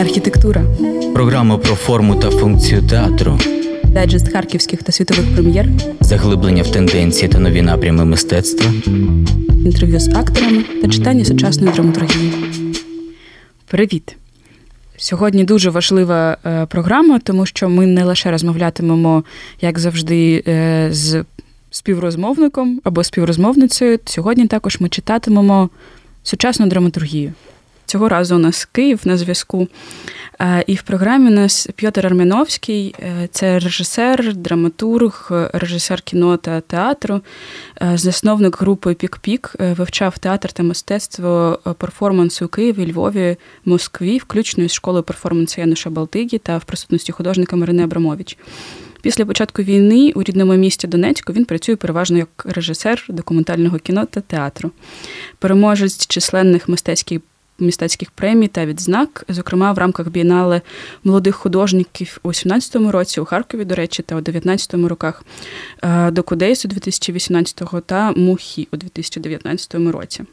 Архітектура. Програма про форму та функцію театру. Дайджест харківських та світових прем'єр. Заглиблення в тенденції та нові напрями мистецтва. Інтерв'ю з акторами та читання сучасної драматургії. Привіт! Сьогодні дуже важлива е, програма, тому що ми не лише розмовлятимемо, як завжди, е, з співрозмовником або співрозмовницею. Сьогодні також ми читатимемо сучасну драматургію. Цього разу у нас Київ на зв'язку. Е, і в програмі у нас Пьотр Армяновський, е, це режисер, драматург, режисер кіно та театру, е, засновник групи Пік-Пік, вивчав театр та мистецтво перформансу у Києві, Львові, Москві, включно із школою перформансу Януша Балтигі та в присутності художника Марини Абрамович. Після початку війни у рідному місті Донецьку він працює переважно як режисер документального кіно та театру, переможець численних мистецьких мистецьких премій та відзнак, зокрема в рамках бієнале молодих художників у 17-му році, у Харкові, до речі, та у 19-му роках, е, до Кудейс у 2018-го та Мухі у 2019 році.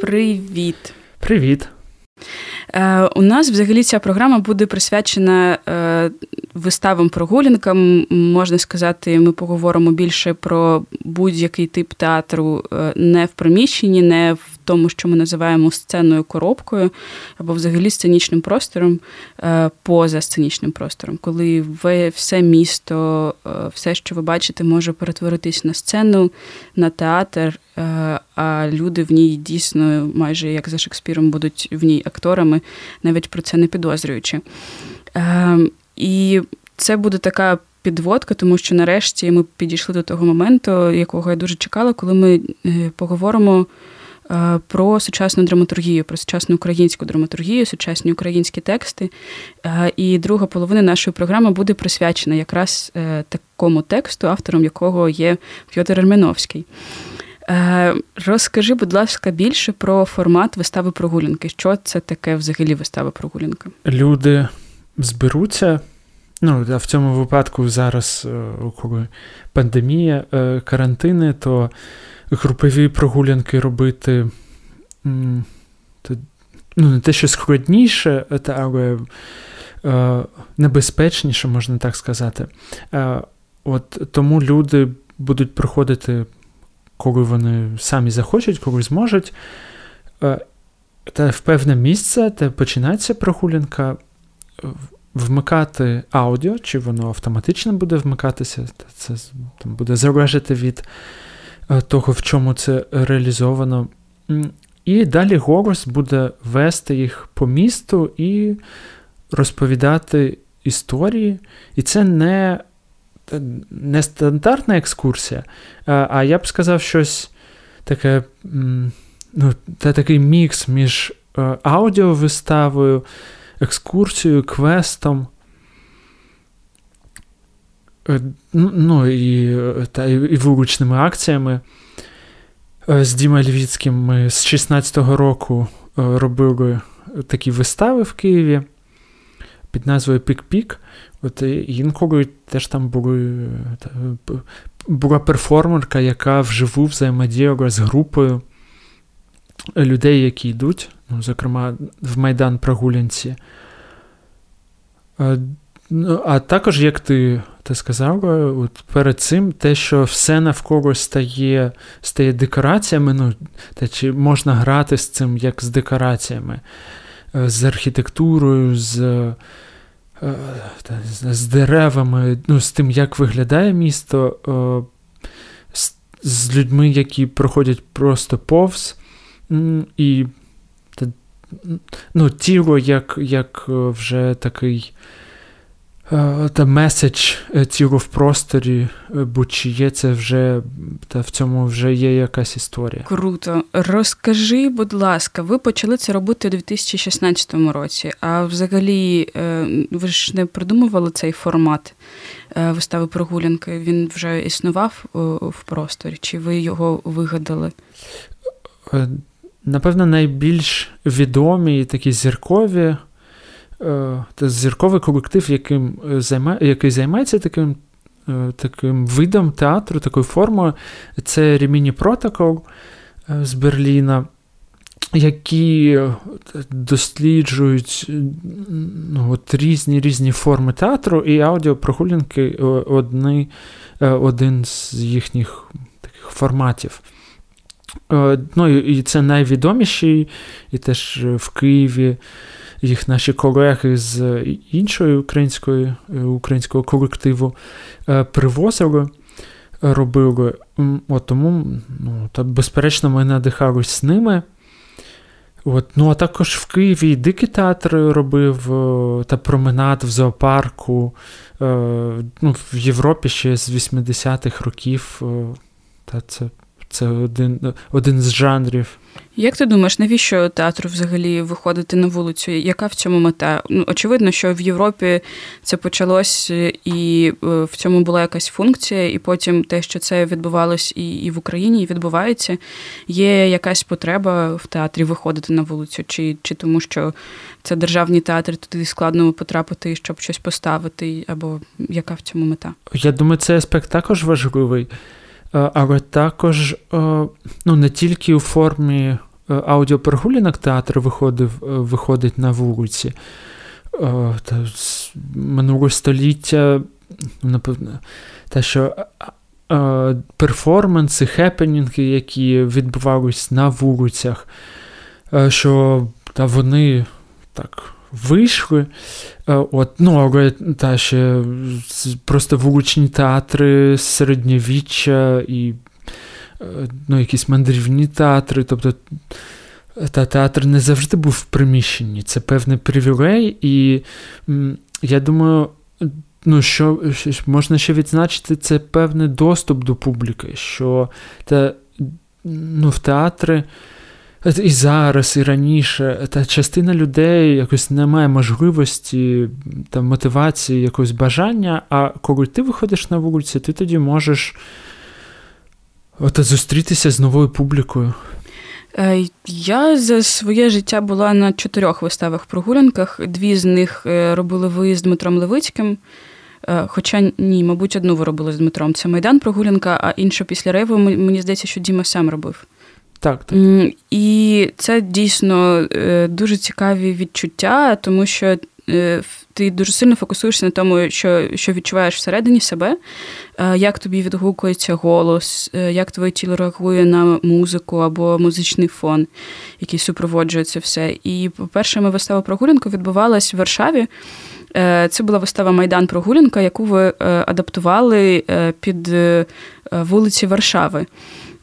Привіт! Привіт! Е, у нас взагалі ця програма буде присвячена е, виставам прогулянкам. Можна сказати, ми поговоримо більше про будь-який тип театру не в приміщенні, не в тому, що ми називаємо сценою коробкою, або взагалі сценічним простором е, поза сценічним простором, коли ви все місто, е, все, що ви бачите, може перетворитись на сцену, на театр, е, а люди в ній дійсно, майже як за Шекспіром, будуть в ній акторами, навіть про це не підозрюючи. І це буде така. Підводка, тому що нарешті ми підійшли до того моменту, якого я дуже чекала, коли ми поговоримо про сучасну драматургію, про сучасну українську драматургію, сучасні українські тексти. Е, і друга половина нашої програми буде присвячена якраз е, такому тексту, автором якого є Пьотр Арменовський. Розкажи, будь ласка, більше про формат вистави прогулянки. Що це таке взагалі вистава прогулянка? Люди зберуться. Ну, а в цьому випадку зараз, коли пандемія, карантини, то групові прогулянки робити ну, не те, що складніше, але е, небезпечніше, можна так сказати. Е, от Тому люди будуть приходити, коли вони самі захочуть, коли зможуть. Е, та в певне місце, де починається прогулянка, вмикати аудіо, чи воно автоматично буде вмикатися, це там, буде залежати від того, в чому це реалізовано. І далі голос буде вести їх по місту і розповідати історії. І це не не стандартна екскурсія, а я б сказав, щось таке, ну, це такий мікс між е, аудіовиставою, екскурсією, квестом. Е, ну, ну і та, і вуличними акціями. Е, з Дімою Львіцьким ми з 16-го року е, робили такі вистави в Києві під назвою Пік-Пік. От інколи теж там були, була перформерка, яка вживу взаємодіяла з групою людей, які йдуть, ну, зокрема, в Майдан прогулянці. Ну, А також, як ти ти сказала, от перед цим те, що все навколо стає стає декораціями, ну, те, чи можна грати з цим як з декораціями, е, з архітектурою, з е, з деревами, ну, з тим, як виглядає місто, е, з, з людьми, які проходять просто повз. І ну, тіло як як вже такий Е, та меседж е, тіло в просторі, е, будь-чи є це вже та в цьому вже є якась історія. Круто. Розкажи, будь ласка, ви почали це робити у 2016 році. А взагалі, ви ж не придумували цей формат вистави прогулянки? Він вже існував в просторі? Чи ви його вигадали? Напевно, найбільш відомі такі зіркові. Е, зірковий колектив, яким е, займає, який займається таким е, таким видом театру, такою формою. Це Реміні Протокол з Берліна. які досліджують ну, от різні різні форми театру, і аудіопрогулянки одні, один з їхніх таких форматів. Ну, І це найвідоміший, і теж в Києві їх наші колеги з іншої української, українського колективу привозили, робили. От Тому, ну, та, безперечно, ми надихались ними. От, Ну, а також в Києві Дикий театр робив та променад в зоопарку. ну, В Європі ще з 80-х років. Та це це один один з жанрів. Як ти думаєш, навіщо театру взагалі виходити на вулицю? Яка в цьому мета? Ну, Очевидно, що в Європі це почалось, і в цьому була якась функція, і потім те, що це відбувалось і і в Україні, і відбувається, є якась потреба в театрі виходити на вулицю, чи чи тому, що це державні театри, туди складно потрапити, щоб щось поставити, або яка в цьому мета? Я думаю, цей аспект також важливий. Е, але також е, ну, не тільки у формі е, аудіопрогулянок театр виходив, виходить на вулиці. Минулого століття, напевно, те, що перформанси, хепенінги, які відбувались на вулицях, що та вони так вийшли. Е, от, ну, Але та ще просто вуличні театри середньовіччя і е, ну, якісь мандрівні театри. Тобто та театр не завжди був в приміщенні. Це певний привілей, і я думаю. Ну, що можна ще відзначити, це певний доступ до публіки, що та, ну, в театри і зараз, і раніше, та частина людей якось не має можливості та мотивації, якогось бажання. А коли ти виходиш на вулицю, ти тоді можеш от, зустрітися з новою публікою. Е, я за своє життя була на чотирьох виставах прогулянках. Дві з них е, робили виїзд з Дмитром Левицьким. Е, хоча ні, мабуть, одну ви робили з Дмитром. Це Майдан прогулянка, а іншу після рейву, мені здається, що Діма сам робив. Так, так. І це дійсно е, дуже цікаві відчуття, тому що е, ти дуже сильно фокусуєшся на тому, що що відчуваєш всередині себе, е, як тобі відгукується голос, як твоє тіло реагує на музику або музичний фон, який супроводжує це все. І, по-перше, ми вистава прогулянку відбувалась в Варшаві. Це була вистава Майдан Прогулянка, яку ви адаптували під вулиці Варшави.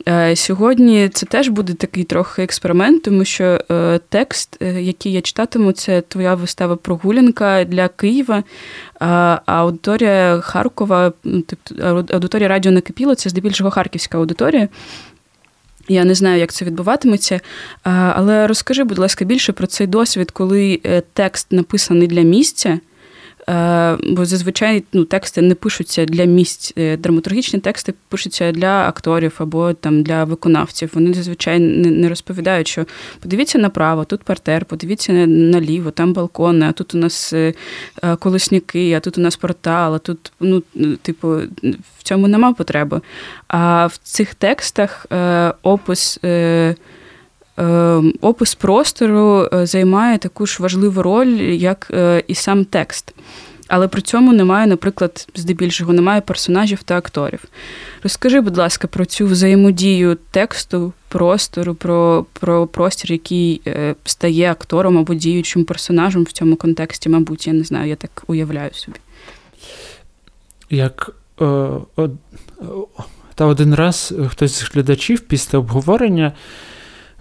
Е, сьогодні це теж буде такий трохи експеримент, тому що е, текст, е, який я читатиму, це твоя вистава прогулянка для Києва. А аудиторія Харкова, тобто аудиторія радіо накипіло, це здебільшого харківська аудиторія. Я не знаю, як це відбуватиметься. Але розкажи, будь ласка, більше про цей досвід, коли текст написаний для місця. Е, бо зазвичай ну, тексти не пишуться для місць. Е, драматургічні тексти пишуться для акторів або там для виконавців. Вони зазвичай не розповідають, що подивіться направо, тут партер, подивіться наліво, там балкони, а тут у нас е, колесніки, а тут у нас портал, а тут, ну, типу, в цьому нема потреби. А в цих текстах опис. Опис простору займає таку ж важливу роль, як і сам текст але при цьому немає, наприклад, здебільшого немає персонажів та акторів. Розкажи, будь ласка, про цю взаємодію тексту, простору, про про простір, який е, стає актором або діючим персонажем в цьому контексті, мабуть, я не знаю, я так уявляю собі. Як е, од, та один раз хтось з глядачів після обговорення.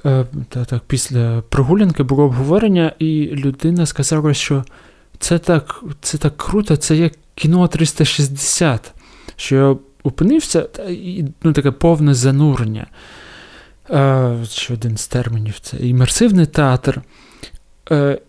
Е, та, так, Після прогулянки було обговорення, і людина сказала, що це так це так круто, це як кіно 360, що я опинився, і ну, таке повне занурення. Е, Ще один з термінів це імерсивний театр. Е,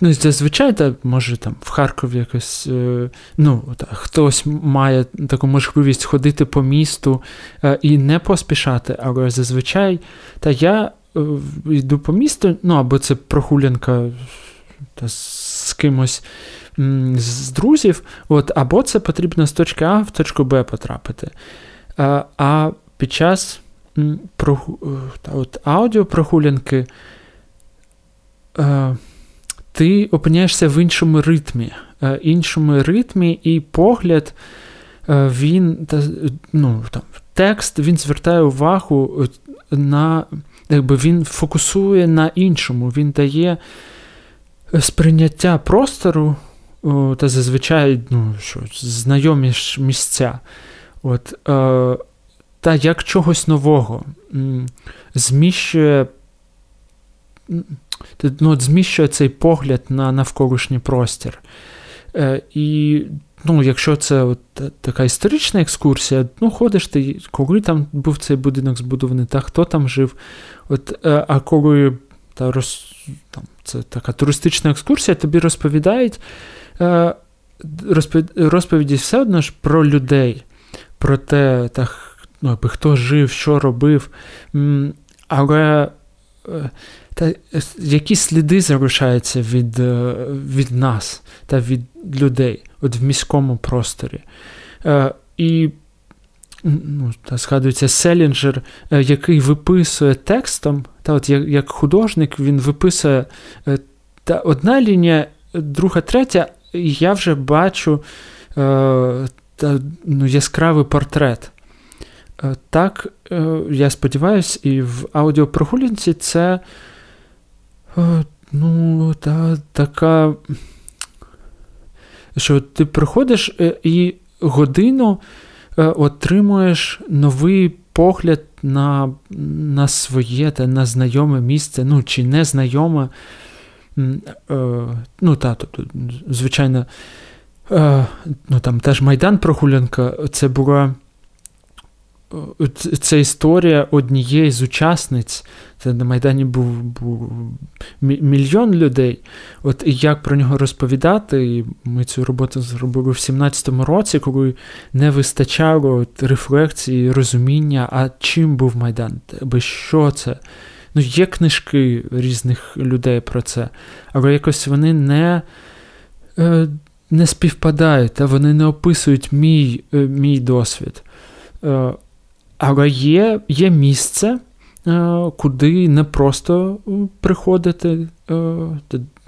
Ну, Зазвичай, та, може, там в Харкові якось е, ну, та, хтось має таку можливість ходити по місту е, і не поспішати, але зазвичай та я е, йду по місту, ну або це прогулянка та, з кимось з друзів, от, або це потрібно з точки А в точку Б потрапити. А, під час та от аудіопрогулянки ти опиняєшся в іншому ритмі, е, іншому ритмі і погляд, е, він ну, там, текст він звертає увагу на якби він фокусує на іншому, він дає сприйняття простору та зазвичай ну, що, знайомі ж місця. От, е, Та як чогось нового зміщує ну, зміщує цей погляд на навколишній простір. Е, І ну, якщо це от така історична екскурсія, ну, ходиш ти, коли там був цей будинок збудований, та хто там жив. От, е, А коли та роз, там, це така туристична екскурсія, тобі розповідають е, розповіді все одно ж про людей, про те, та, ну, хто жив, що робив. Але е, та, які сліди залишаються від від нас та від людей от в міському просторі. І ну, та, згадується Селінджер, який виписує текстом, та от як, як художник, він виписує та одна лінія, друга, третя, і я вже бачу е, та, ну, яскравий портрет. Е, так, е, я сподіваюся, і в аудіопрогулянці це е, ну, та, така, що ти приходиш е, і годину е, отримуєш новий погляд на на своє та на знайоме місце, ну, чи незнайоме. Е, ну, та, тобто, звичайно, е, ну, там теж Майдан прогулянка, це була е, це історія однієї з учасниць. Це на Майдані був був мільйон людей. От І як про нього розповідати, і ми цю роботу зробили в 17-му році, коли не вистачало от рефлексії, розуміння, а чим був Майдан, аби що це. Ну, є книжки різних людей про це, але якось вони не е, не співпадають, та вони не описують мій е, мій досвід. Е, але є є місце, куди не просто приходити,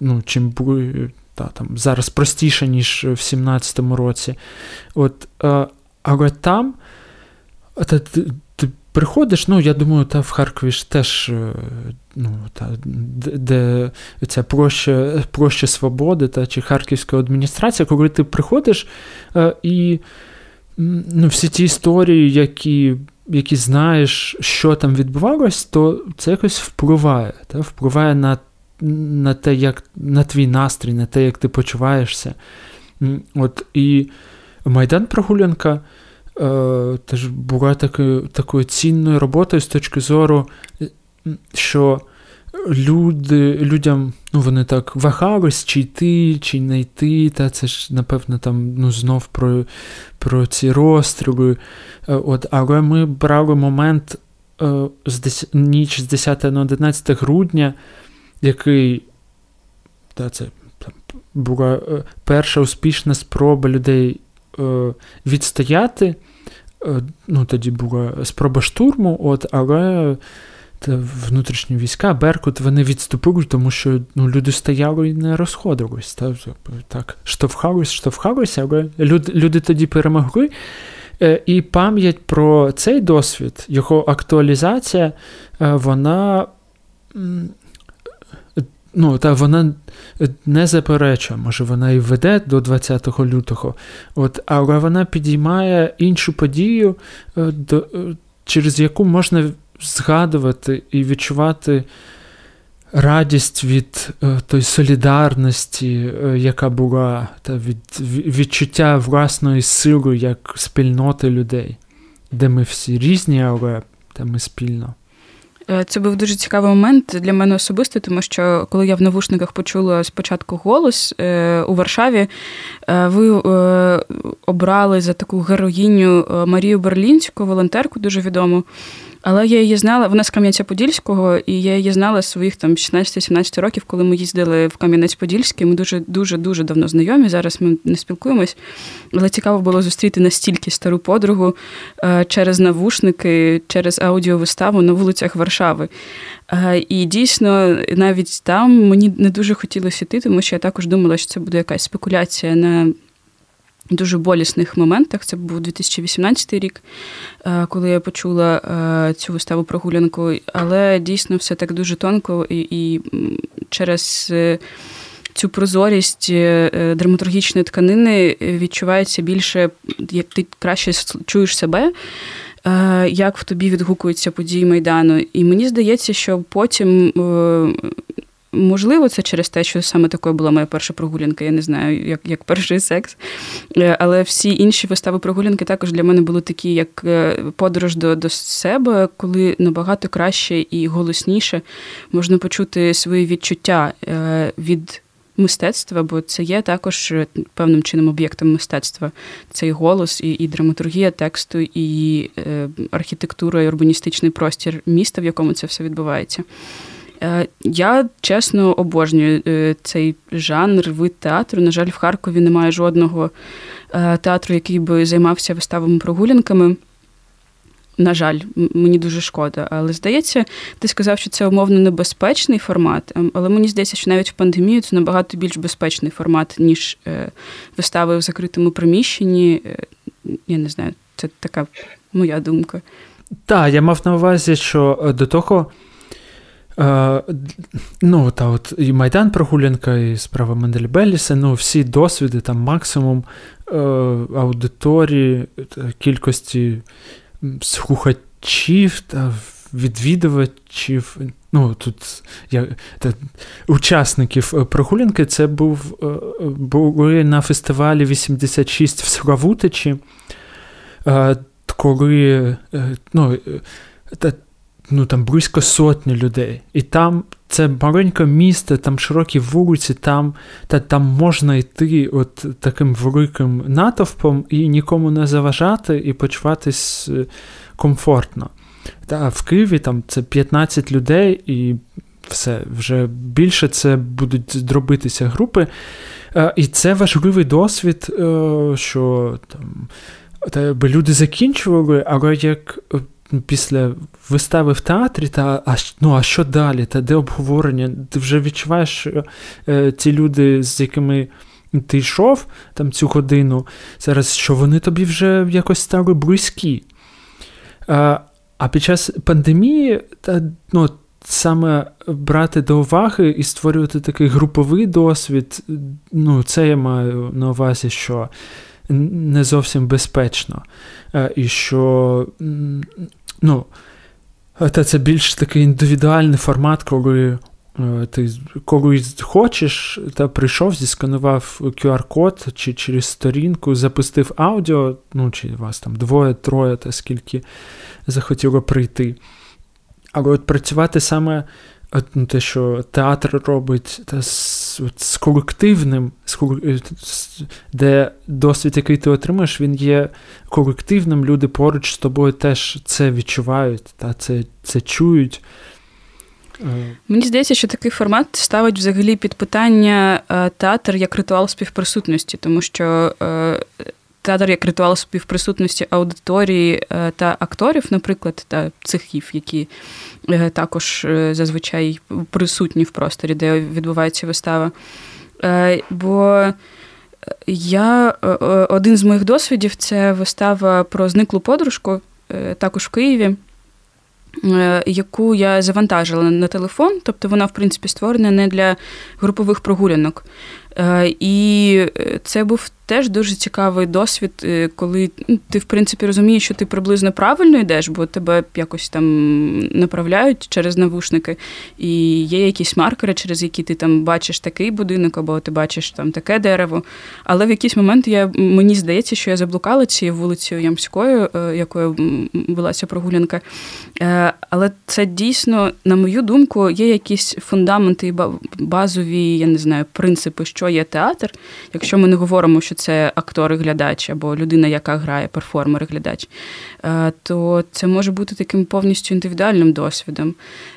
ну, чим та, там, зараз простіше, ніж в 17-му році. От, Але там. Та, приходиш, ну, я думаю, та в Харкові ж теж е, ну, та, де ця площа, площа свободи та чи Харківська адміністрація, коли ти приходиш е, і ну, всі ті історії, які які знаєш, що там відбувалось, то це якось впливає. Та, Впливає на на те, як на твій настрій, на те, як ти почуваєшся. От, І Майдан Прогулянка е, теж була такою, такою цінною роботою з точки зору, що люди, людям ну, вони так вагались, чи йти, чи не йти. Та Це ж, напевно, там ну, знов про про ці розстріли. Е, от, Але ми брали момент е, з 10, ніч з 10 на 11 грудня, який та, це була е, перша успішна спроба людей відстояти. Ну, Тоді була спроба штурму, от, але та внутрішні війська, Беркут, вони відступили, тому що ну, люди стояли і не розходились. Та, так, Штовхались, штовхалися, але люди, люди тоді перемогли. Е, і пам'ять про цей досвід, його актуалізація, вона ну, та вона не заперечує, може вона і веде до 20 лютого, от, але вона підіймає іншу подію, е, до, е, через яку можна згадувати і відчувати радість від е, той солідарності, яка була, та від відчуття власної сили як спільноти людей, де ми всі різні, але та ми спільно. Е, це був дуже цікавий момент для мене особисто, тому що коли я в навушниках почула спочатку голос е, у Варшаві, е, ви обрали за таку героїню Марію Берлінську, волонтерку дуже відому. Але я її знала, вона з Кам'янця-Подільського, і я її знала з своїх там 16-17 років, коли ми їздили в Кам'янець-Подільський. Ми дуже дуже дуже давно знайомі. Зараз ми не спілкуємось. Але цікаво було зустріти настільки стару подругу е, через навушники, через аудіовиставу на вулицях Варшави. Е, і дійсно, навіть там мені не дуже хотілося йти, тому що я також думала, що це буде якась спекуляція на дуже болісних моментах. Це був 2018 рік, е, коли я почула е, цю виставу прогулянку, але дійсно все так дуже тонко і, і через. Е, цю прозорість драматургічної тканини відчувається більше, як ти краще чуєш себе, як в тобі відгукуються події Майдану. І мені здається, що потім Можливо, це через те, що саме такою була моя перша прогулянка. Я не знаю, як як перший секс. Е, але всі інші вистави прогулянки також для мене були такі, як е, подорож до до себе, коли набагато краще і голосніше можна почути свої відчуття е, від мистецтва, бо це є також певним чином об'єктом мистецтва. Цей голос, і і драматургія тексту, і архітектура, і урбаністичний простір міста, в якому це все відбувається. Е, я чесно обожнюю е, цей жанр вид театру. На жаль, в Харкові немає жодного е, театру, який би займався виставами прогулянками. На жаль, мені дуже шкода. Але здається, ти сказав, що це умовно небезпечний формат, ем, але мені здається, що навіть в пандемію це набагато більш безпечний формат, ніж вистави в закритому приміщенні. Я не знаю, це така моя думка. Так, я мав на увазі, що до того. Е, ну, та от І Майдан прогулянка, і справа Мендель Белліса, ну, всі досвіди, там максимум е, аудиторії, кількості слухачів та відвідувачів. Ну, тут я, та, Учасників прогулянки це був е, були на фестивалі 86 в Славутичі, е, коли ну, та, ну там близько сотні людей. І там це маленьке місто, там широкі вулиці, там та, там можна йти от таким великим натовпом і нікому не заважати, і почуватись е, комфортно. Та в Києві там це 15 людей, і все, вже більше це будуть дробитися групи. Е, і це важливий досвід, е, що там. Люди закінчували, але як після вистави в театрі, та а ну, а що далі? Та де обговорення? Ти вже відчуваєш, що е, ті люди, з якими ти йшов там цю годину, зараз що вони тобі вже якось стали близькі. А а під час пандемії, та, ну, саме брати до уваги і створювати такий груповий досвід, ну, це я маю на увазі, що не зовсім безпечно. Е, і що ну, та це більш такий індивідуальний формат, коли е, ти когось хочеш, та прийшов, зісканував QR-код чи через сторінку, запустив аудіо, ну, чи вас там двоє-троє, та скільки захотіло прийти. Але от працювати саме те, що театр робить та з, от, з колективним, з, де досвід, який ти отримаєш, він є колективним. Люди поруч з тобою теж це відчувають, та це, це чують. Е. Мені здається, що такий формат ставить взагалі під питання е, театр як ритуал співприсутності, тому що е, театр як ритуал співприсутності аудиторії та акторів, наприклад, та цехів, які Е, також е, зазвичай присутні в просторі, де відбувається вистава. Е, бо я один з моїх досвідів це вистава про зниклу подружку, також в Києві. Яку я завантажила на телефон, тобто вона, в принципі, створена не для групових прогулянок. І це був теж дуже цікавий досвід, е, коли ну, ти, в принципі, розумієш, що ти приблизно правильно йдеш, бо тебе якось там направляють через навушники, і є якісь маркери, через які ти там бачиш такий будинок, або ти бачиш там таке дерево. Але в якийсь момент я, мені здається, що я заблукала цією вулицею Ямською, е, якою велася прогулянка. Е, але це дійсно, на мою думку, є якісь фундаменти і базові, я не знаю, принципи, що є театр, якщо ми не говоримо, що це актор і глядач або людина, яка грає, перформер і глядач, е, то це може бути таким повністю індивідуальним досвідом.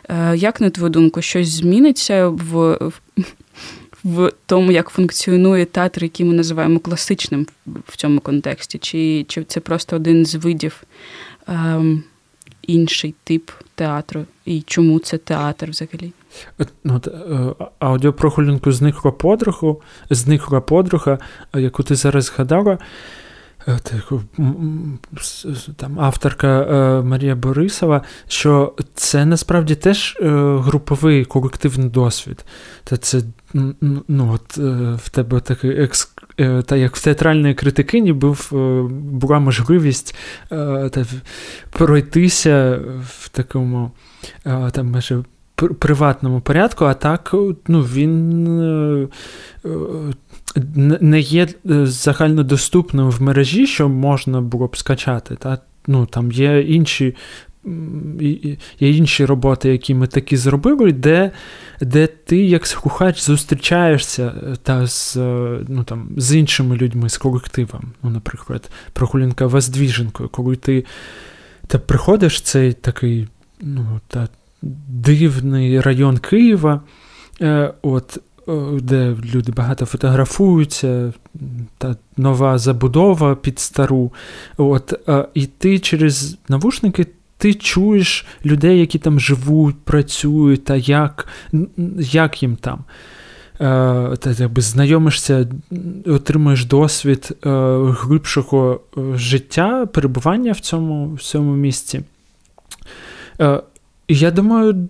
Е, як на твою думку, щось зміниться в в тому, як функціонує театр, який ми називаємо класичним в цьому контексті, чи чи це просто один з видів ем, інший тип театру, і чому це театр взагалі? Ну, е, Аудіопрогулянку зникла подругу, зникла подруга, яку ти зараз згадала. Е, там авторка е, Марія Борисова, що це насправді теж груповий колективний досвід. Та це ну, от в тебе такий екс. Та як в театральної критикині був, була можливість та, пройтися в такому там, майже приватному порядку, а так ну, він не є е, загальнодоступним в мережі, що можна було б скачати. Та? Ну, Там є інші є інші роботи, які ми такі зробили, де де ти, як слухач, зустрічаєшся е, та з е, ну, там, з іншими людьми, з колективом. Ну, Наприклад, прогулянка Воздвіженкою, коли ти та приходиш цей такий ну, та, дивний район Києва. от, де люди багато фотографуються, та нова забудова під стару. От, І ти через навушники ти чуєш людей, які там живуть, працюють, та як як їм там. Та якби знайомишся, отримуєш досвід глибшого життя, перебування в цьому в цьому місці. І я думаю,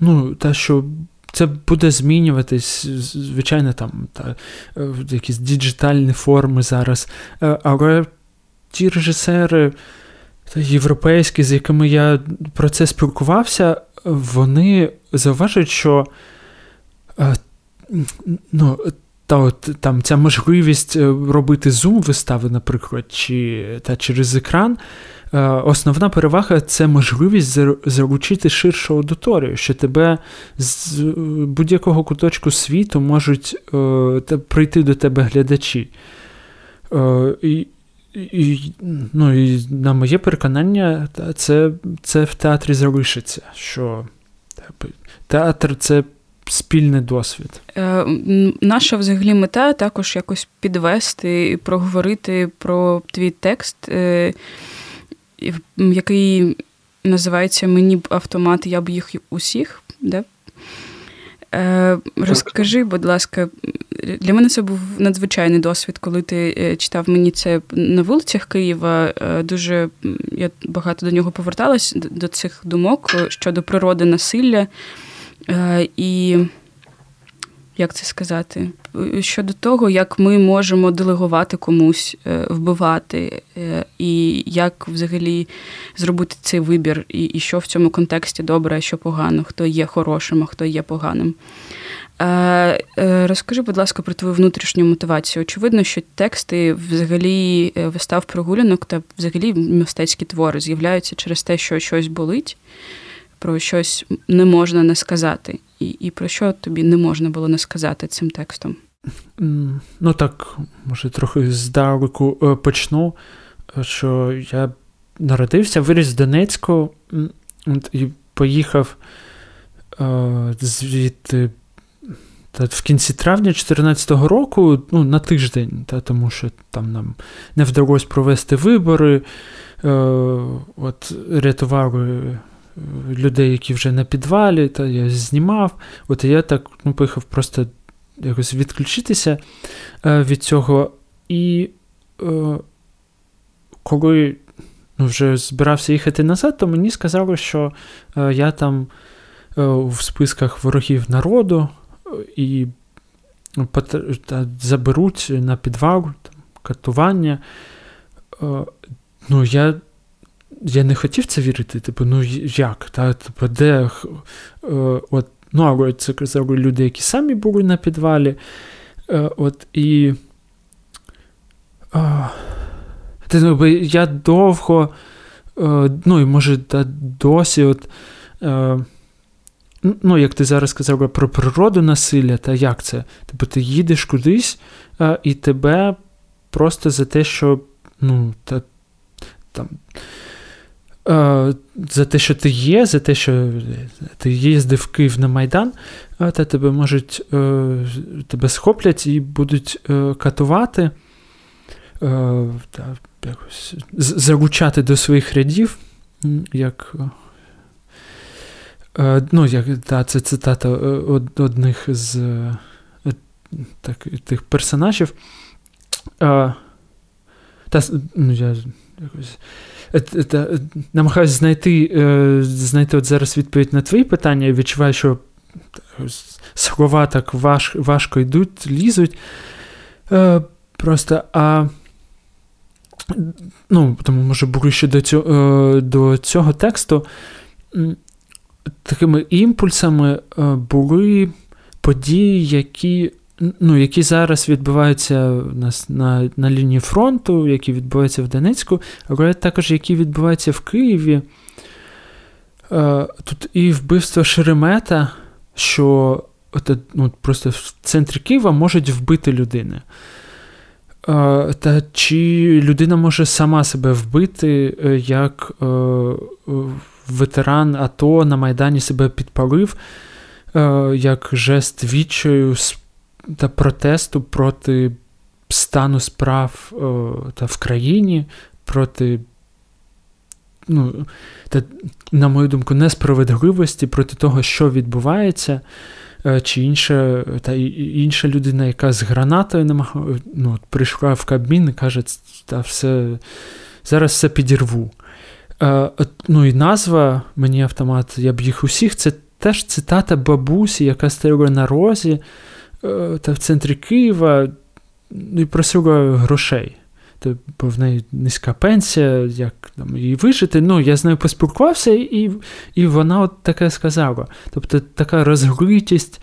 ну, та, що це буде змінюватись, звичайно, там та, е, якісь діджитальні форми зараз. Е, але ті режисери та, європейські, з якими я про це спілкувався, вони зауважують, що е, ну, та от там ця можливість робити зум-вистави, наприклад, чи та через екран. Е, основна перевага це можливість залучити ширшу аудиторію, що тебе з будь-якого куточку світу можуть е, прийти до тебе глядачі. Е, і і, ну, і на моє переконання, це це в театрі залишиться. що Театр це спільний досвід. Наша взагалі мета також якось підвести і проговорити про твій текст. Е, який називається Мені б автомат, я б їх усіх. Да? Е, Розкажи, будь ласка, для мене це був надзвичайний досвід, коли ти е, читав мені це на вулицях Києва. Е, дуже я багато до нього поверталась, до цих думок щодо природи насилля. Е, і як це сказати, щодо того, як ми можемо делегувати комусь е, вбивати, е, і як взагалі зробити цей вибір, і, і що в цьому контексті добре, а що погано, хто є хорошим, а хто є поганим. Е, розкажи, будь ласка, про твою внутрішню мотивацію. Очевидно, що тексти взагалі вистав прогулянок та взагалі мистецькі твори з'являються через те, що щось болить про щось не можна не сказати, і і про що тобі не можна було не сказати цим текстом? Ну так, може, трохи здалеку е, почну, що я народився, виріс в Донецьку і поїхав е, звідти в кінці травня 2014 року ну, на тиждень, та, тому що там нам не вдалося провести вибори, е, от рятували людей, які вже на підвалі, та я знімав. От я так ну, поїхав просто якось відключитися е, від цього. І е, коли ну, вже збирався їхати назад, то мені сказали, що е, я там е, в списках ворогів народу і та, заберуть на підвал там, катування. Е, ну, я я не хотів це вірити, типу, ну як? Та, типу, де, е, от, Ну, але це казали люди, які самі були на підвалі. Е, от, І та, я довго, е, ну і може та, досі от, ну, як ти зараз сказав про природу насилля, та як це? Тобто ти їдеш кудись, і тебе просто за те, що ну, та, там, за те, що ти є, за те, що ти їздив в Київ на Майдан, та тебе можуть е, тебе схоплять і будуть е, катувати, е, та, якось, заручати до своїх рядів, як. Ну, як, та, це цитата одних з так, тих персонажів. Та, ну, я якось, намагаюся знайти знайти от зараз відповідь на твої питання. Я відчуваю, що слова так важ, важко йдуть, лізуть. Просто а. Ну, тому, може, ближче до цього, до цього тексту. Такими імпульсами були події, які ну, які зараз відбуваються у нас на на лінії фронту, які відбуваються в Донецьку, але також які відбуваються в Києві. Е, тут і вбивство Шеремета, що от, ну, просто в центрі Києва можуть вбити людини. Е, та чи людина може сама себе вбити, е, як ветеран АТО на Майдані себе підпалив, як жест відчаю та протесту проти стану справ о, та в країні, проти, ну, та, на мою думку, несправедливості проти того, що відбувається. Е, чи інша та інша людина, яка з гранатою намаг... ну, прийшла в Кабмін і каже, та все, зараз все підірву. Е, ну І назва мені автомат, я б їх усіх, це теж цитата бабусі, яка стояла на розі. Е, та в центрі Києва ну, і просила грошей. Бо в неї низька пенсія, як там, її вижити. Ну, я з нею поспілкувався, і і вона от таке сказала. Тобто така розгритість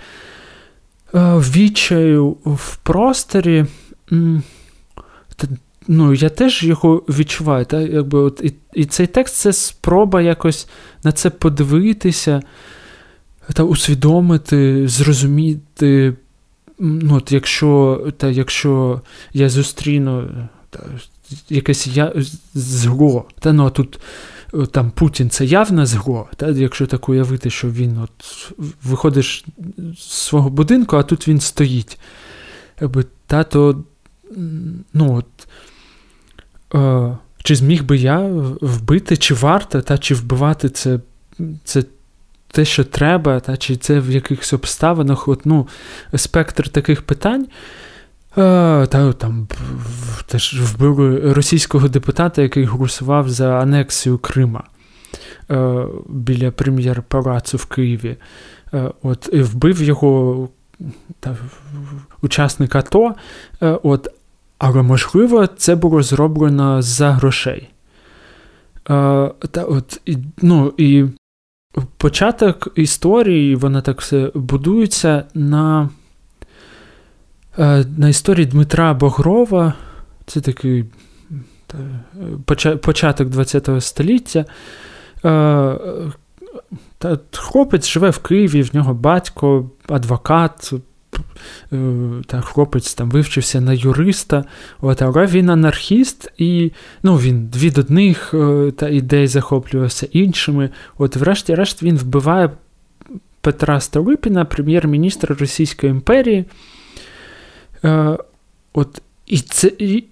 е, відчаю в просторі. Ну, Я теж його відчуваю. Та, якби от, І і цей текст це спроба якось на це подивитися, та усвідомити, зрозуміти ну, от якщо та, якщо я зустріну та, якесь я, зло, та, ну, тут там Путін це явне зло, та, якщо так уявити, що він от виходиш з свого будинку, а тут він стоїть. Якби, та, то, ну, от, е, Чи зміг би я вбити, чи варто, та, чи вбивати це це те, що треба, та чи це в якихось обставинах, от, ну, спектр таких питань. Е, та там теж вбили російського депутата, який голосував за анексію Крима е, біля прем'єр-палацу в Києві. Е, от, і Вбив його та, учасник АТО. От, Але, можливо, це було зроблено за грошей. Та, от, і, ну, і початок історії, вона так все будується на е, на історії Дмитра Богрова. Це такий початок ХХ століття. Е, та Хлопець живе в Києві, в нього батько, адвокат, та хлопець там вивчився на юриста, от, але він анархіст, і ну, він від одних е, та ідей захоплювався іншими. От, врешті-решт, він вбиває Петра Столипіна, прем'єр-міністра Російської імперії. Е, от, І це. І,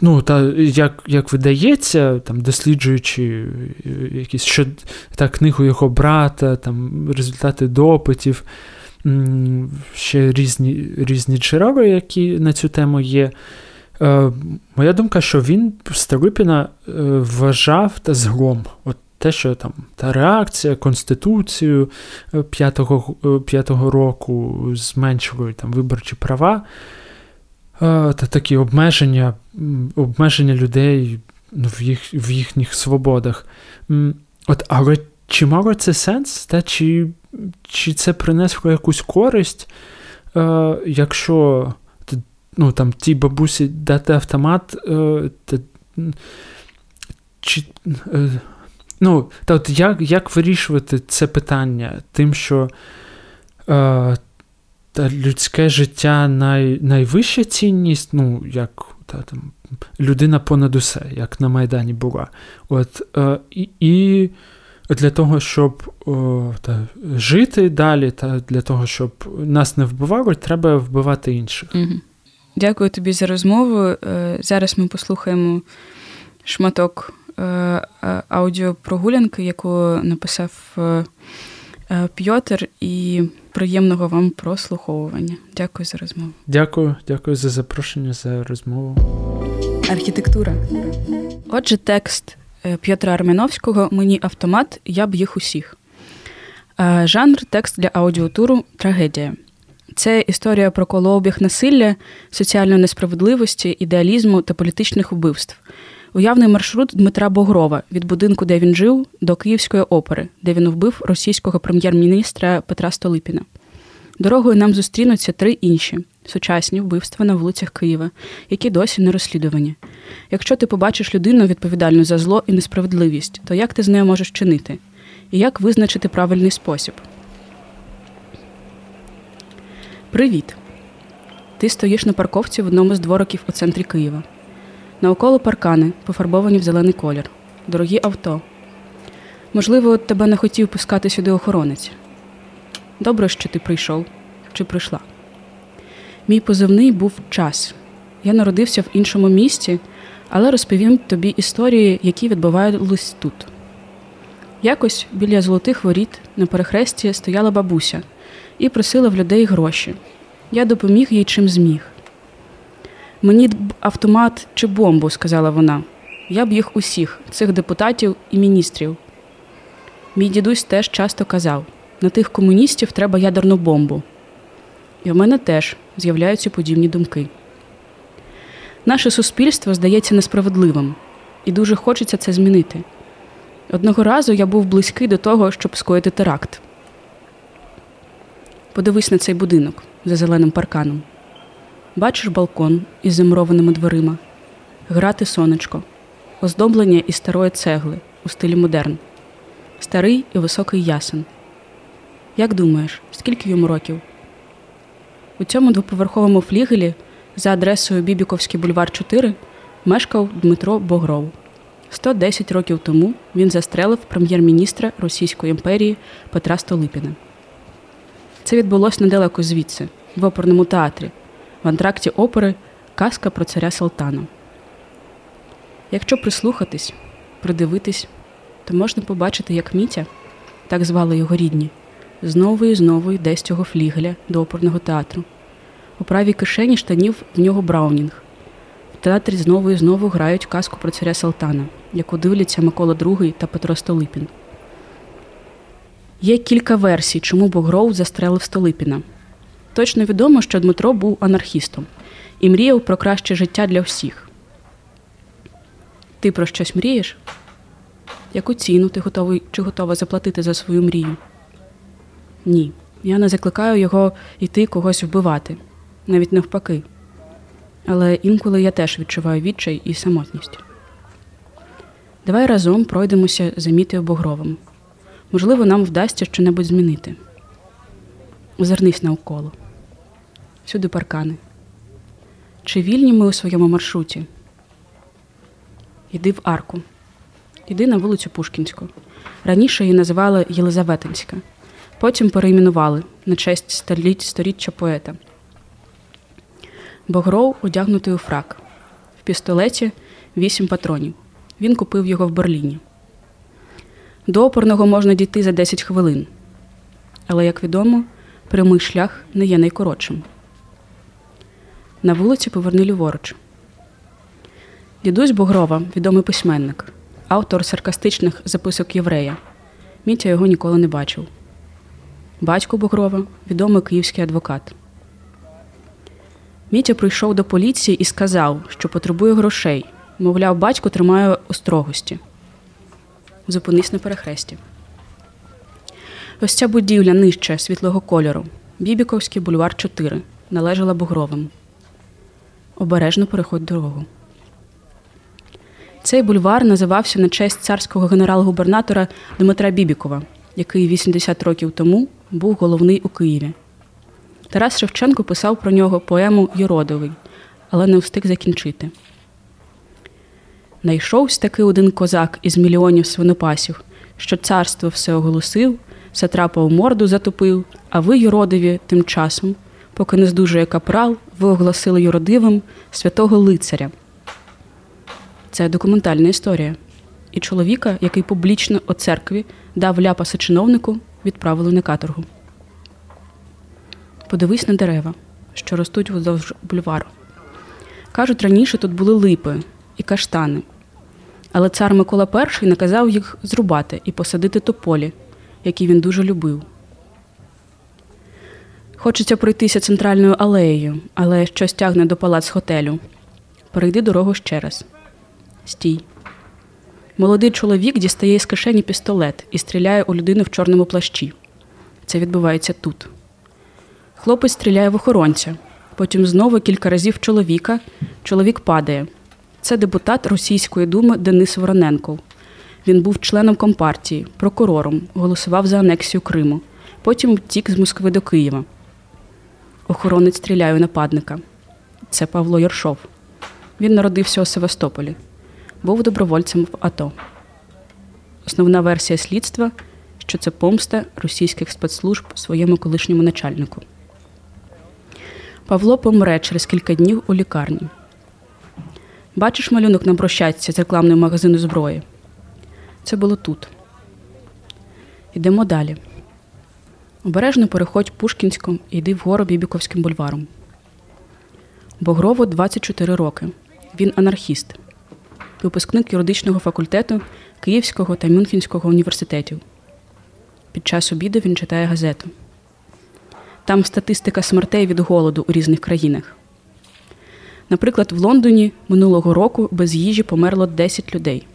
Ну, та, Як як видається, там, досліджуючи якісь що, та, книгу його брата, там, результати допитів, ще різні різні джерела, які на цю тему є. Е, моя думка, що він Столипіна е, вважав та зглом. От те, що там та реакція, Конституцію е, п'ятого 5-го року зменшили там виборчі права, та такі обмеження обмеження людей ну, в їх, в їхніх свободах. От, Але чи мало це сенс? Та, Чи чи це принесло якусь користь, е, якщо ну, там, тій бабусі дати автомат, е, та, чи, е, Ну, та от як як вирішувати це питання? Тим, що е, та людське життя най, найвища цінність, ну, як та, там, людина понад усе, як на Майдані була. От, е, і, для того, щоб о, та, жити далі, та для того, щоб нас не вбивали, треба вбивати інших. Угу. Дякую тобі за розмову. Е, зараз ми послухаємо шматок е, е, аудіопрогулянки, яку написав Пьотер, і приємного вам прослуховування. Дякую за розмову. Дякую, дякую за запрошення, за розмову. Архітектура. Отже, текст П'єтра Арменовського Мені автомат, я б їх усіх. Жанр текст для аудіотуру трагедія. Це історія про колообіг насилля, соціальної несправедливості, ідеалізму та політичних вбивств. Уявний маршрут Дмитра Богрова від будинку, де він жив, до Київської опери, де він вбив російського прем'єр-міністра Петра Столипіна. Дорогою нам зустрінуться три інші сучасні вбивства на вулицях Києва, які досі не розслідувані. Якщо ти побачиш людину відповідальну за зло і несправедливість, то як ти з нею можеш чинити? І як визначити правильний спосіб? Привіт! Ти стоїш на парковці в одному з двориків у центрі Києва. Навколо паркани, пофарбовані в зелений колір, дорогі авто. Можливо, тебе не хотів пускати сюди охоронець. Добре, що ти прийшов чи прийшла. Мій позивний був час. Я народився в іншому місті, але розповім тобі історії, які відбувались тут. Якось біля золотих воріт на перехресті стояла бабуся і просила в людей гроші. Я допоміг їй чим зміг. Мені автомат чи бомбу, сказала вона. Я б їх усіх, цих депутатів і міністрів. Мій дідусь теж часто казав: на тих комуністів треба ядерну бомбу. І в мене теж з'являються подібні думки. Наше суспільство здається несправедливим, і дуже хочеться це змінити. Одного разу я був близький до того, щоб скоїти теракт. Подивись на цей будинок за зеленим парканом. Бачиш балкон із замурованими дверима, грати сонечко, оздоблення із старої цегли у стилі модерн, старий і високий ясен. Як думаєш, скільки йому років? У цьому двоповерховому флігелі за адресою Бібіковський бульвар 4 мешкав Дмитро Богров. 110 років тому він застрелив прем'єр-міністра Російської імперії Петра Столипіна. Це відбулося недалеко звідси, в оперному театрі, в антракті опери Казка про царя Салтана. Якщо прислухатись, придивитись, то можна побачити, як Мітя, так звали його рідні, знову і знову йде з цього флігеля до оперного театру. У правій кишені штанів в нього Браунінг. В театрі знову і знову грають казку про царя Салтана, яку дивляться Микола II та Петро Столипін. Є кілька версій, чому Богров застрелив Столипіна. Точно відомо, що Дмитро був анархістом і мріяв про краще життя для всіх. Ти про щось мрієш? Яку ціну ти готовий чи готова заплатити за свою мрію? Ні. Я не закликаю його йти когось вбивати, навіть навпаки. Але інколи я теж відчуваю відчай і самотність. Давай разом пройдемося за Мітою Богровим. Можливо, нам вдасться щонебудь змінити. Озирнись навколо. Всюди паркани. Чи вільні ми у своєму маршруті? Йди в арку. Йди на вулицю Пушкінську. Раніше її називали Єлизаветинська. Потім перейменували на честь століть, сторіччя поета. Богров одягнутий у фрак. В пістолеті вісім патронів. Він купив його в Берліні. До опорного можна дійти за 10 хвилин. Але, як відомо, прямий шлях не є найкоротшим. На вулиці поверни ліворуч. Дідусь Богрова, відомий письменник, автор саркастичних записок єврея. Мітя його ніколи не бачив. Батько Богрова відомий київський адвокат. Мітя прийшов до поліції і сказав, що потребує грошей. Мовляв, батько тримає у строгості. Зупинись на перехресті. Ось ця будівля нижче світлого кольору. Бібіковський бульвар 4. Належала Бугровим. Обережно переходь дорогу. Цей бульвар називався на честь царського генерал-губернатора Дмитра Бібікова, який 80 років тому був головний у Києві. Тарас Шевченко писав про нього поему Єродовий, але не встиг закінчити. Найшовсь таки один козак із мільйонів свинопасів, що царство все оголосив, сатрапа у морду затопив, а ви, юродиві, тим часом, поки не здужує капрал, ви оголосили юродивим святого лицаря. Це документальна історія. І чоловіка, який публічно о церкві дав ляпаса чиновнику, відправили на каторгу. Подивись на дерева, що ростуть вздовж бульвару. Кажуть, раніше тут були липи і каштани. Але цар Микола І наказав їх зрубати і посадити тополі, які він дуже любив. Хочеться пройтися центральною алеєю, але щось тягне до палац готелю. Перейди дорогу ще раз. Стій. Молодий чоловік дістає з кишені пістолет і стріляє у людину в чорному плащі. Це відбувається тут. Хлопець стріляє в охоронця. Потім знову кілька разів чоловіка. Чоловік падає. Це депутат Російської думи Денис Вороненков. Він був членом компартії, прокурором, голосував за анексію Криму. Потім втік з Москви до Києва. Охоронець стріляє у нападника. Це Павло Яршов. Він народився у Севастополі. Був добровольцем в АТО. Основна версія слідства, що це помста російських спецслужб своєму колишньому начальнику. Павло помре через кілька днів у лікарні. Бачиш малюнок на брощатці з рекламного магазину зброї? Це було тут. Йдемо далі. Обережно переходь Пушкінськом і йди вгору Бібіковським бульваром. Богрову 24 роки. Він анархіст, випускник юридичного факультету Київського та Мюнхенського університетів. Під час обіду він читає газету. Там статистика смертей від голоду у різних країнах. Наприклад, в Лондоні минулого року без їжі померло 10 людей.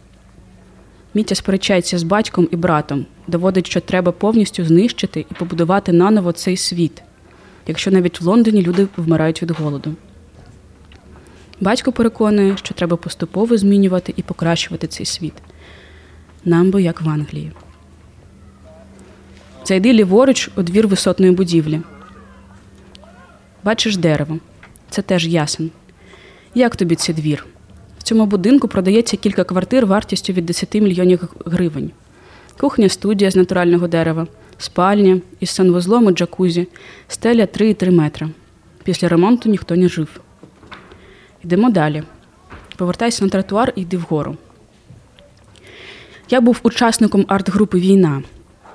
Мітя сперечається з батьком і братом, доводить, що треба повністю знищити і побудувати наново цей світ, якщо навіть в Лондоні люди вмирають від голоду. Батько переконує, що треба поступово змінювати і покращувати цей світ. Нам бо як в Англії. Зайди ліворуч у двір висотної будівлі. Бачиш дерево. Це теж ясен. Як тобі цей двір? В цьому будинку продається кілька квартир вартістю від 10 мільйонів гривень. Кухня студія з натурального дерева, спальня із санвузлом у джакузі, стеля 3,3 метра. Після ремонту ніхто не жив. Йдемо далі. Повертайся на тротуар і йди вгору. Я був учасником арт-групи Війна.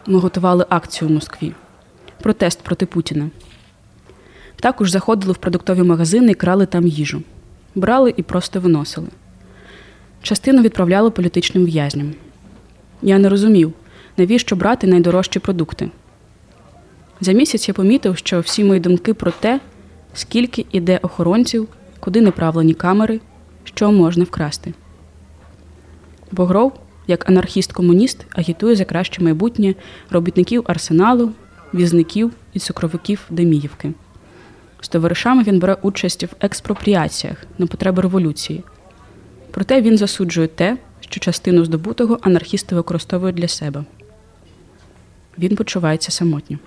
Ми готували акцію в Москві. Протест проти Путіна. Також заходили в продуктові магазини і крали там їжу. Брали і просто виносили. Частину відправляли політичним в'язням. Я не розумів, навіщо брати найдорожчі продукти. За місяць я помітив, що всі мої думки про те, скільки іде охоронців, куди направлені камери, що можна вкрасти. Богров, як анархіст-комуніст, агітує за краще майбутнє робітників арсеналу, візників і цукровиків Деміївки. З товаришами він бере участь в експропріаціях на потреби революції. Проте він засуджує те, що частину здобутого анархісти використовують для себе. Він почувається самотньо.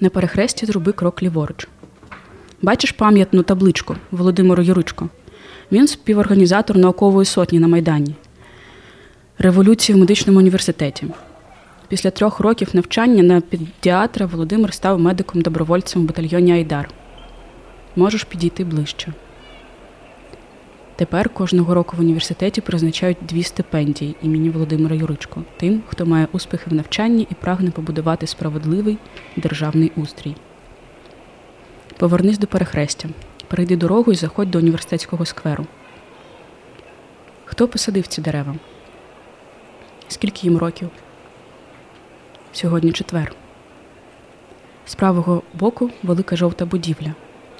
На перехресті зроби крок ліворуч. Бачиш пам'ятну табличку Володимиру Юричко. Він співорганізатор наукової сотні на Майдані, революції в медичному університеті. Після трьох років навчання на педіатра Володимир став медиком-добровольцем в батальйоні Айдар. Можеш підійти ближче. Тепер кожного року в університеті призначають дві стипендії імені Володимира Юричко тим, хто має успіхи в навчанні і прагне побудувати справедливий державний устрій. Повернись до перехрестя, перейди дорогу і заходь до університетського скверу. Хто посадив ці дерева? Скільки їм років? Сьогодні четвер. З правого боку велика жовта будівля.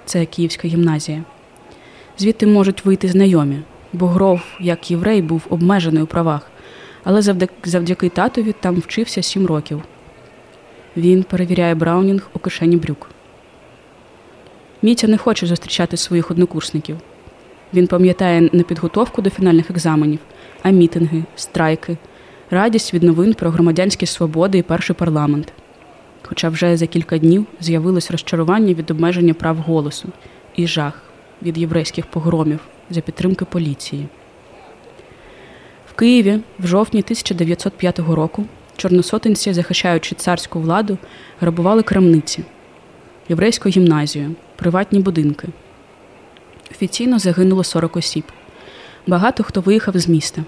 Це Київська гімназія. Звідти можуть вийти знайомі. Богров, як єврей, був обмежений у правах, але завдяки татові там вчився сім років. Він перевіряє Браунінг у кишені брюк. Мітя не хоче зустрічати своїх однокурсників. Він пам'ятає не підготовку до фінальних екзаменів, а мітинги, страйки, радість від новин про громадянські свободи і перший парламент. Хоча вже за кілька днів з'явилось розчарування від обмеження прав голосу і жах від єврейських погромів за підтримки поліції. В Києві в жовтні 1905 року чорносотенці, захищаючи царську владу, грабували крамниці, єврейську гімназію, приватні будинки. Офіційно загинуло 40 осіб. Багато хто виїхав з міста.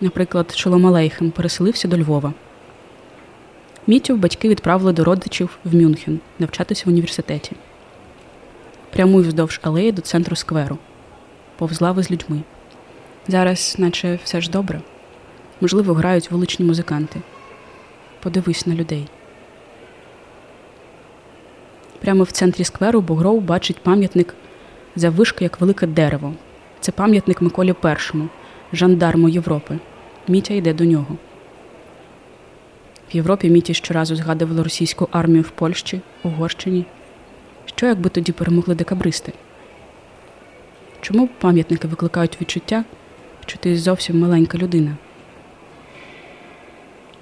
Наприклад, Шоломалейхем переселився до Львова. Мітю батьки відправили до родичів в Мюнхен навчатися в університеті. Прямуй вздовж алеї до центру скверу, повз лави з людьми. Зараз, наче все ж добре. Можливо, грають вуличні музиканти. Подивись на людей. Прямо в центрі скверу Богров бачить пам'ятник заввишки як велике дерево. Це пам'ятник Миколі І, жандарму Європи. Мітя йде до нього. В Європі Міті щоразу згадували російську армію в Польщі, Угорщині. Що якби тоді перемогли декабристи? Чому пам'ятники викликають відчуття, що ти зовсім маленька людина?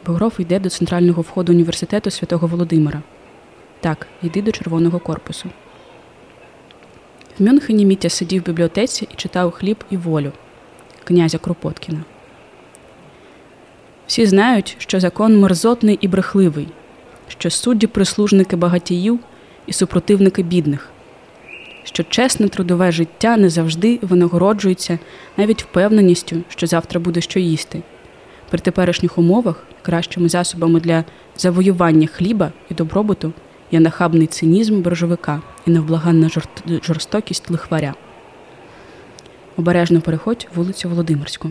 Богров йде до центрального входу університету святого Володимира. Так, йди до червоного корпусу. В Мюнхені Мітя сидів в бібліотеці і читав хліб і волю князя Кропоткіна. Всі знають, що закон мерзотний і брехливий, що судді прислужники багатіїв і супротивники бідних, що чесне трудове життя не завжди винагороджується навіть впевненістю, що завтра буде що їсти. При теперішніх умовах кращими засобами для завоювання хліба і добробуту є нахабний цинізм боржовика і невблаганна жорстокість лихваря. Обережно переходь вулицю Володимирську.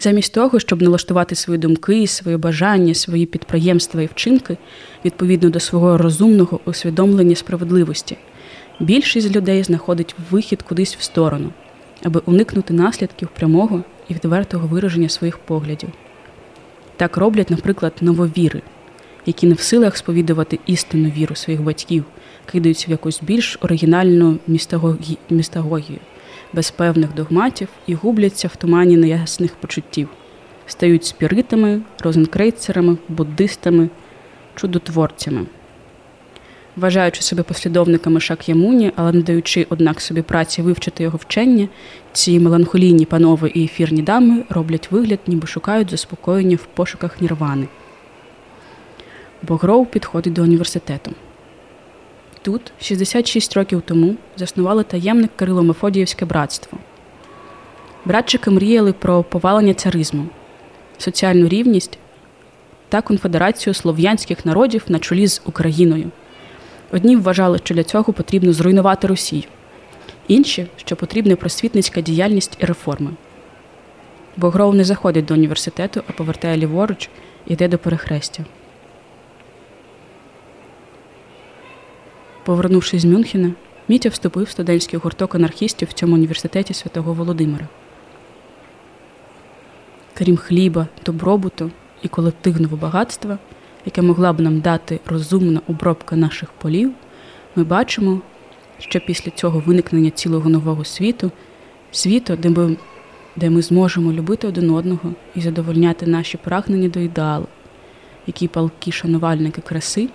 Замість того, щоб налаштувати свої думки, свої бажання, свої підприємства і вчинки відповідно до свого розумного усвідомлення справедливості, більшість людей знаходить вихід кудись в сторону, аби уникнути наслідків прямого і відвертого вираження своїх поглядів. Так роблять, наприклад, нововіри, які не в силах сповідувати істинну віру своїх батьків, кидаються в якусь більш оригінальну містагогію без певних догматів і губляться в тумані неясних почуттів, стають спіритами, розенкрейцерами, буддистами, чудотворцями. Вважаючи себе послідовниками Шак'ямуні, але не даючи, однак, собі праці вивчити його вчення, ці меланхолійні панови і ефірні дами роблять вигляд, ніби шукають заспокоєння в пошуках нірвани. Богров підходить до університету. Тут, 66 років тому, заснували таємне Кирило Мефодіївське братство. Братчики мріяли про повалення царизму, соціальну рівність та конфедерацію слов'янських народів на чолі з Україною. Одні вважали, що для цього потрібно зруйнувати Росію, інші, що потрібна просвітницька діяльність і реформи. Богров не заходить до університету, а повертає ліворуч і йде до перехрестя. Повернувшись з Мюнхена, Мітя вступив в студентський гурток анархістів в цьому університеті святого Володимира. Крім хліба, добробуту і колективного багатства, яке могла б нам дати розумна обробка наших полів, ми бачимо, що після цього виникнення цілого нового світу, світу, де ми, де ми зможемо любити один одного і задовольняти наші прагнення до ідеалу, які палкі шанувальники краси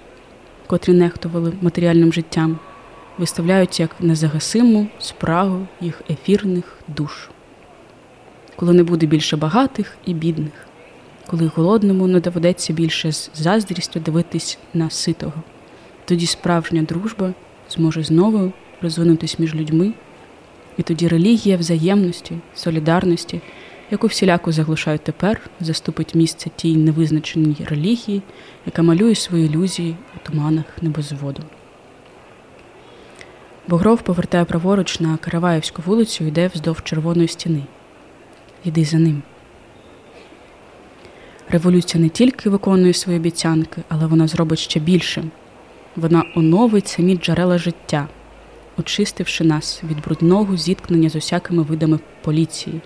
котрі нехтували матеріальним життям, виставляють як незагасиму спрагу їх ефірних душ. Коли не буде більше багатих і бідних, коли голодному не доведеться більше з заздрістю дивитись на ситого, тоді справжня дружба зможе знову розвинутись між людьми, і тоді релігія взаємності, солідарності яку всіляко заглушають тепер, заступить місце тій невизначеній релігії, яка малює свої ілюзії у туманах небозводу. Богров повертає праворуч на Караваївську вулицю і йде вздовж червоної стіни. Йди за ним. Революція не тільки виконує свої обіцянки, але вона зробить ще більше. Вона оновить самі джерела життя, очистивши нас від брудного зіткнення з усякими видами поліції,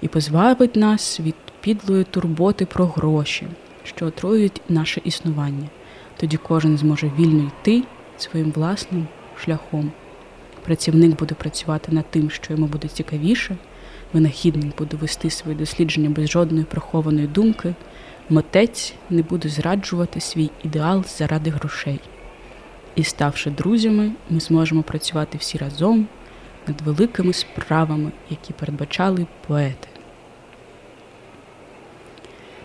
і позбавить нас від підлої турботи про гроші, що отруюють наше існування. Тоді кожен зможе вільно йти своїм власним шляхом, Працівник буде працювати над тим, що йому буде цікавіше, винахідник буде вести свої дослідження без жодної прихованої думки, митець не буде зраджувати свій ідеал заради грошей. І, ставши друзями, ми зможемо працювати всі разом над великими справами, які передбачали поети.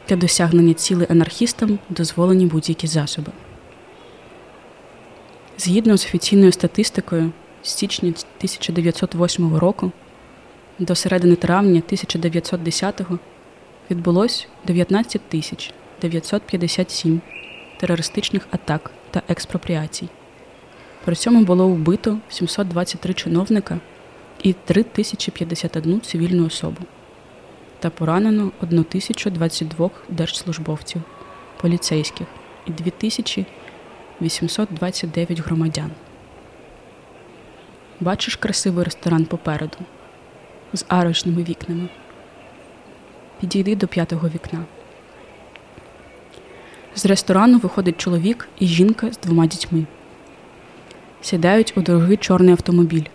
Для досягнення цілей анархістам дозволені будь-які засоби. Згідно з офіційною статистикою, з січня 1908 року до середини травня 1910-го відбулось 19 тисяч 957 терористичних атак та експропріацій. При цьому було вбито 723 чиновника і 3051 цивільну особу та поранено 1022 держслужбовців, поліцейських і 2829 громадян. Бачиш красивий ресторан попереду з арочними вікнами. Підійди до п'ятого вікна. З ресторану виходить чоловік і жінка з двома дітьми. Сідають у дорогий чорний автомобіль.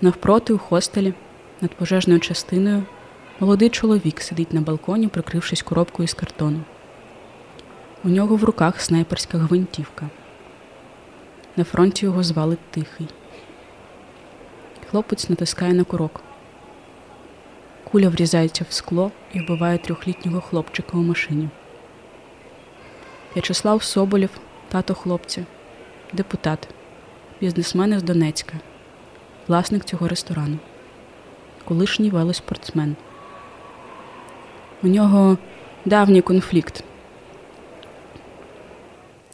Навпроти у хостелі над пожежною частиною молодий чоловік сидить на балконі, прикрившись коробкою з картону. У нього в руках снайперська гвинтівка. На фронті його звали Тихий. Хлопець натискає на курок. Куля врізається в скло і вбиває трьохлітнього хлопчика у машині. В'ячеслав Соболєв, тато хлопця, депутат, бізнесмен з Донецька, власник цього ресторану, колишній велоспортсмен. У нього давній конфлікт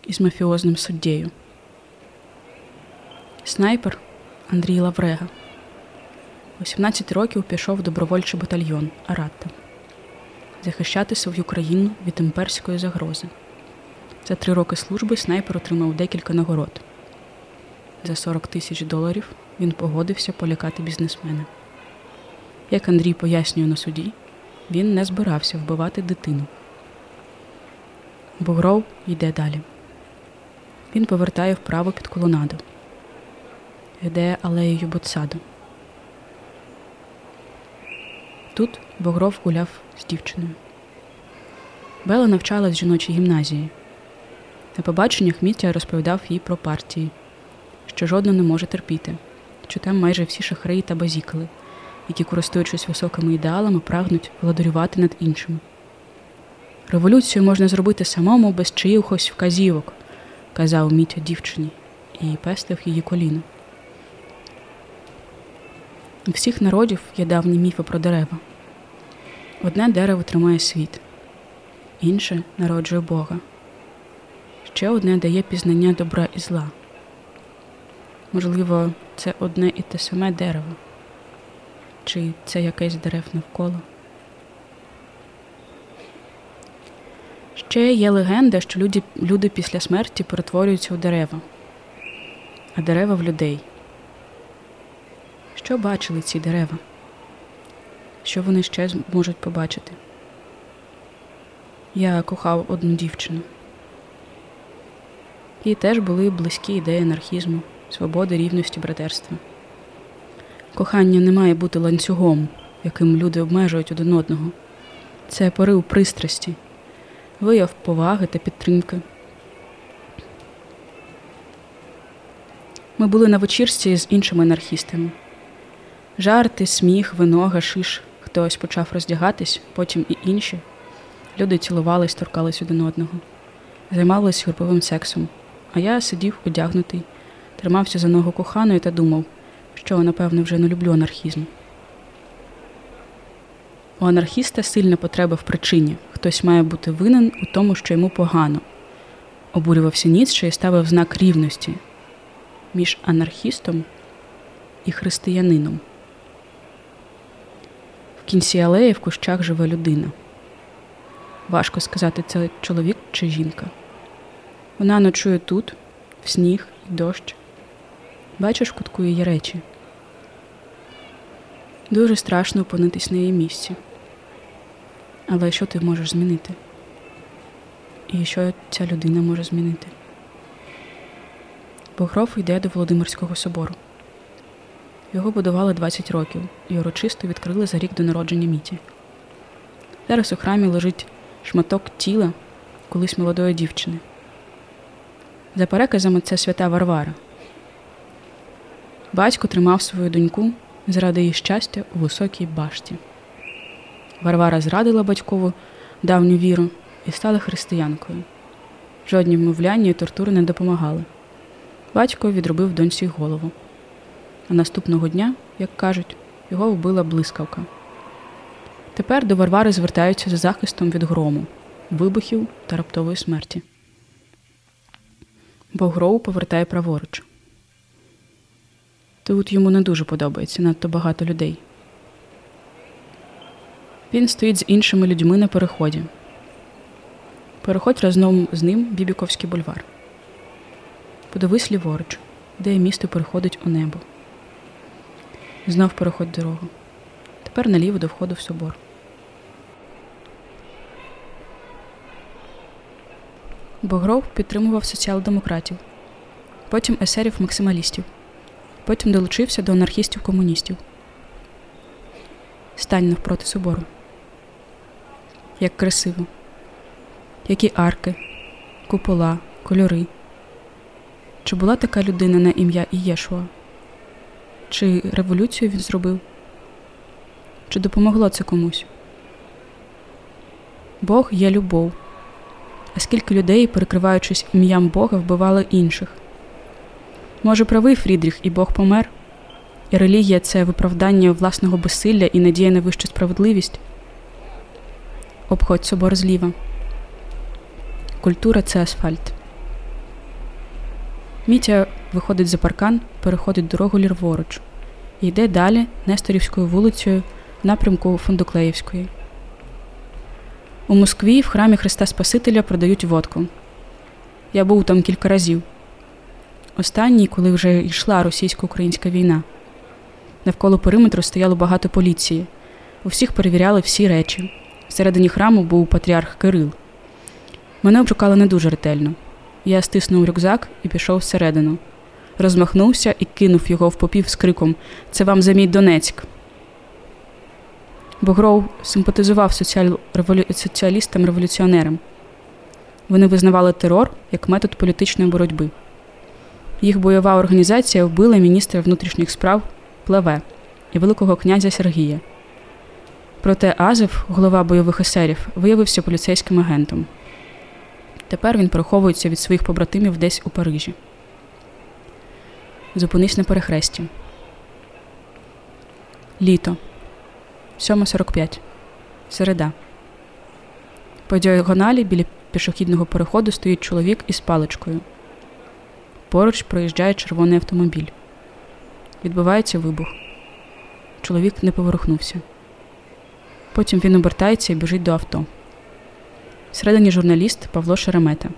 із мафіозним суддєю. Снайпер Андрій Лаврега. 18 років пішов в добровольчий батальйон Аратта захищати свою країну від імперської загрози. За три роки служби снайпер отримав декілька нагород. За 40 тисяч доларів він погодився полякати бізнесмена. Як Андрій пояснює на суді, він не збирався вбивати дитину. Бугров йде далі. Він повертає вправо під колонаду. Йде алеєю Ботсаду. Тут Богров гуляв з дівчиною. Бела навчалась в жіночій гімназії. На побаченнях Мітя розповідав їй про партії, що жодна не може терпіти, що там майже всі шахраї та базікали, які, користуючись високими ідеалами, прагнуть владарювати над іншими. Революцію можна зробити самому без чиїхось вказівок, казав Мітя дівчині і пестив її коліно. У всіх народів є давні міфи про дерева. Одне дерево тримає світ, інше народжує Бога. Ще одне дає пізнання добра і зла. Можливо, це одне і те саме дерево, чи це якесь дерев навколо. Ще є легенда, що люди, люди після смерті перетворюються у дерева, а дерева в людей. Що бачили ці дерева? Що вони ще можуть побачити? Я кохав одну дівчину. Їй теж були близькі ідеї анархізму, свободи, рівності, братерства. Кохання не має бути ланцюгом, яким люди обмежують один одного. Це порив пристрасті, вияв поваги та підтримки. Ми були на вечірці з іншими анархістами. Жарти, сміх, вино, гашиш. Хтось почав роздягатись, потім і інші. Люди цілувались, торкались один одного, займалися груповим сексом. А я сидів одягнутий, тримався за ногу коханої та думав, що, напевно, вже не люблю анархізм. У анархіста сильна потреба в причині. Хтось має бути винен у тому, що йому погано. Обурювався Ніцше і ставив знак рівності між анархістом і християнином. В кінці алеї в кущах живе людина. Важко сказати, це чоловік чи жінка. Вона ночує тут, в сніг і дощ. Бачиш, в кутку її речі. Дуже страшно опинитись на її місці. Але що ти можеш змінити? І що ця людина може змінити? Богров йде до Володимирського собору. Його будували 20 років і урочисто відкрили за рік до народження міті. Зараз у храмі лежить шматок тіла колись молодої дівчини. За переказами це свята Варвара. Батько тримав свою доньку заради її щастя у високій башті. Варвара зрадила батькову давню віру і стала християнкою. Жодні вмовляння і тортури не допомагали. Батько відробив доньці голову. А наступного дня, як кажуть, його вбила блискавка. Тепер до Варвари звертаються за захистом від грому, вибухів та раптової смерті. Бо Гроу повертає праворуч. Тут йому не дуже подобається надто багато людей. Він стоїть з іншими людьми на переході. Переходь разом з ним Бібіковський бульвар. Подивись ліворуч, де місто переходить у небо. Знов переходь дорогу. Тепер наліво до входу в собор. Богров підтримував соціал-демократів, потім есерів максималістів, потім долучився до анархістів-комуністів. Стань навпроти собору. Як красиво, які арки, купола, кольори. Чи була така людина на ім'я Ієшуа? Чи революцію він зробив? Чи допомогло це комусь? Бог є любов. А скільки людей, перекриваючись ім'ям Бога, вбивали інших? Може, правий Фрідріх і Бог помер? І релігія це виправдання власного безсилля і надія на вищу справедливість? Обходь собор зліва. Культура це асфальт. Мітя виходить за паркан, переходить дорогу лірворуч і йде далі Несторівською вулицею в напрямку Фундуклеївської. У Москві в храмі Христа Спасителя продають водку. Я був там кілька разів. Останній, коли вже йшла російсько-українська війна. Навколо периметру стояло багато поліції. У всіх перевіряли всі речі. Всередині храму був патріарх Кирил. Мене обшукали не дуже ретельно. Я стиснув рюкзак і пішов всередину. Розмахнувся і кинув його в попів з криком Це вам за мій Донецьк. Богров симпатизував соціал... револю... соціалістам-революціонерам. Вони визнавали терор як метод політичної боротьби. Їх бойова організація вбила міністра внутрішніх справ Плеве і Великого князя Сергія. Проте Азов, голова бойових есерів, виявився поліцейським агентом. Тепер він переховується від своїх побратимів десь у Парижі. Зупинись на перехресті. Літо. 7.45. Середа. По діагоналі біля пішохідного переходу стоїть чоловік із паличкою. Поруч проїжджає червоний автомобіль. Відбувається вибух. Чоловік не поворухнувся. Потім він обертається і біжить до авто. Всередині журналіст Павло Шеремета.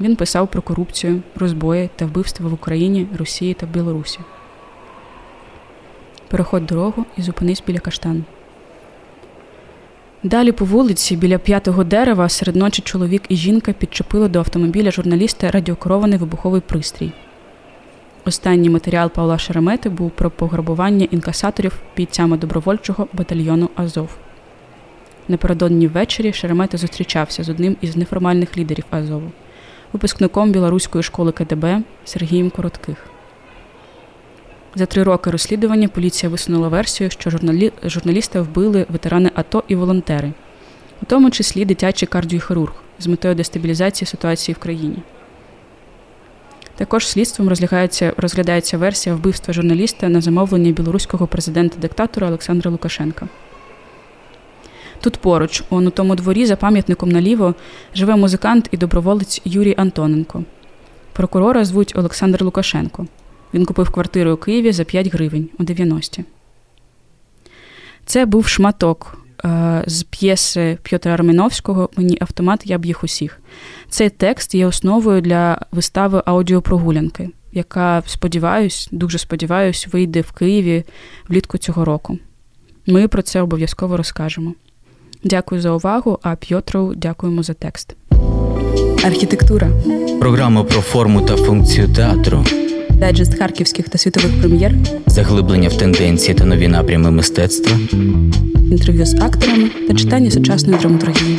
Він писав про корупцію, розбої та вбивства в Україні, Росії та Білорусі. Переходь дорогу і зупинись біля каштану. Далі по вулиці, біля п'ятого дерева, серед ночі чоловік і жінка підчепили до автомобіля журналіста радіокерований вибуховий пристрій. Останній матеріал Павла Шеремети був про пограбування інкасаторів бійцями добровольчого батальйону Азов. Напередодні ввечері Шеремета зустрічався з одним із неформальних лідерів Азову, випускником білоруської школи КДБ Сергієм Коротких. За три роки розслідування поліція висунула версію, що журналі... журналіста вбили ветерани АТО і волонтери, у тому числі дитячий кардіохірург з метою дестабілізації ситуації в країні. Також слідством розглядається, розглядається версія вбивства журналіста на замовлення білоруського президента-диктатора Олександра Лукашенка. Тут поруч, он у тому дворі, за пам'ятником наліво, живе музикант і доброволець Юрій Антоненко. Прокурора звуть Олександр Лукашенко. Він купив квартиру у Києві за 5 гривень у 90-ті. Це був шматок е, з п'єси П'єтра Арміновського Мені автомат, я б їх усіх. Цей текст є основою для вистави аудіопрогулянки, яка, сподіваюсь, дуже сподіваюсь, вийде в Києві влітку цього року. Ми про це обов'язково розкажемо. Дякую за увагу, а П'єтру дякуємо за текст. Архітектура програма про форму та функцію театру, дайджест харківських та світових прем'єр, заглиблення в тенденції та нові напрями мистецтва. інтерв'ю з акторами та читання сучасної драматургії.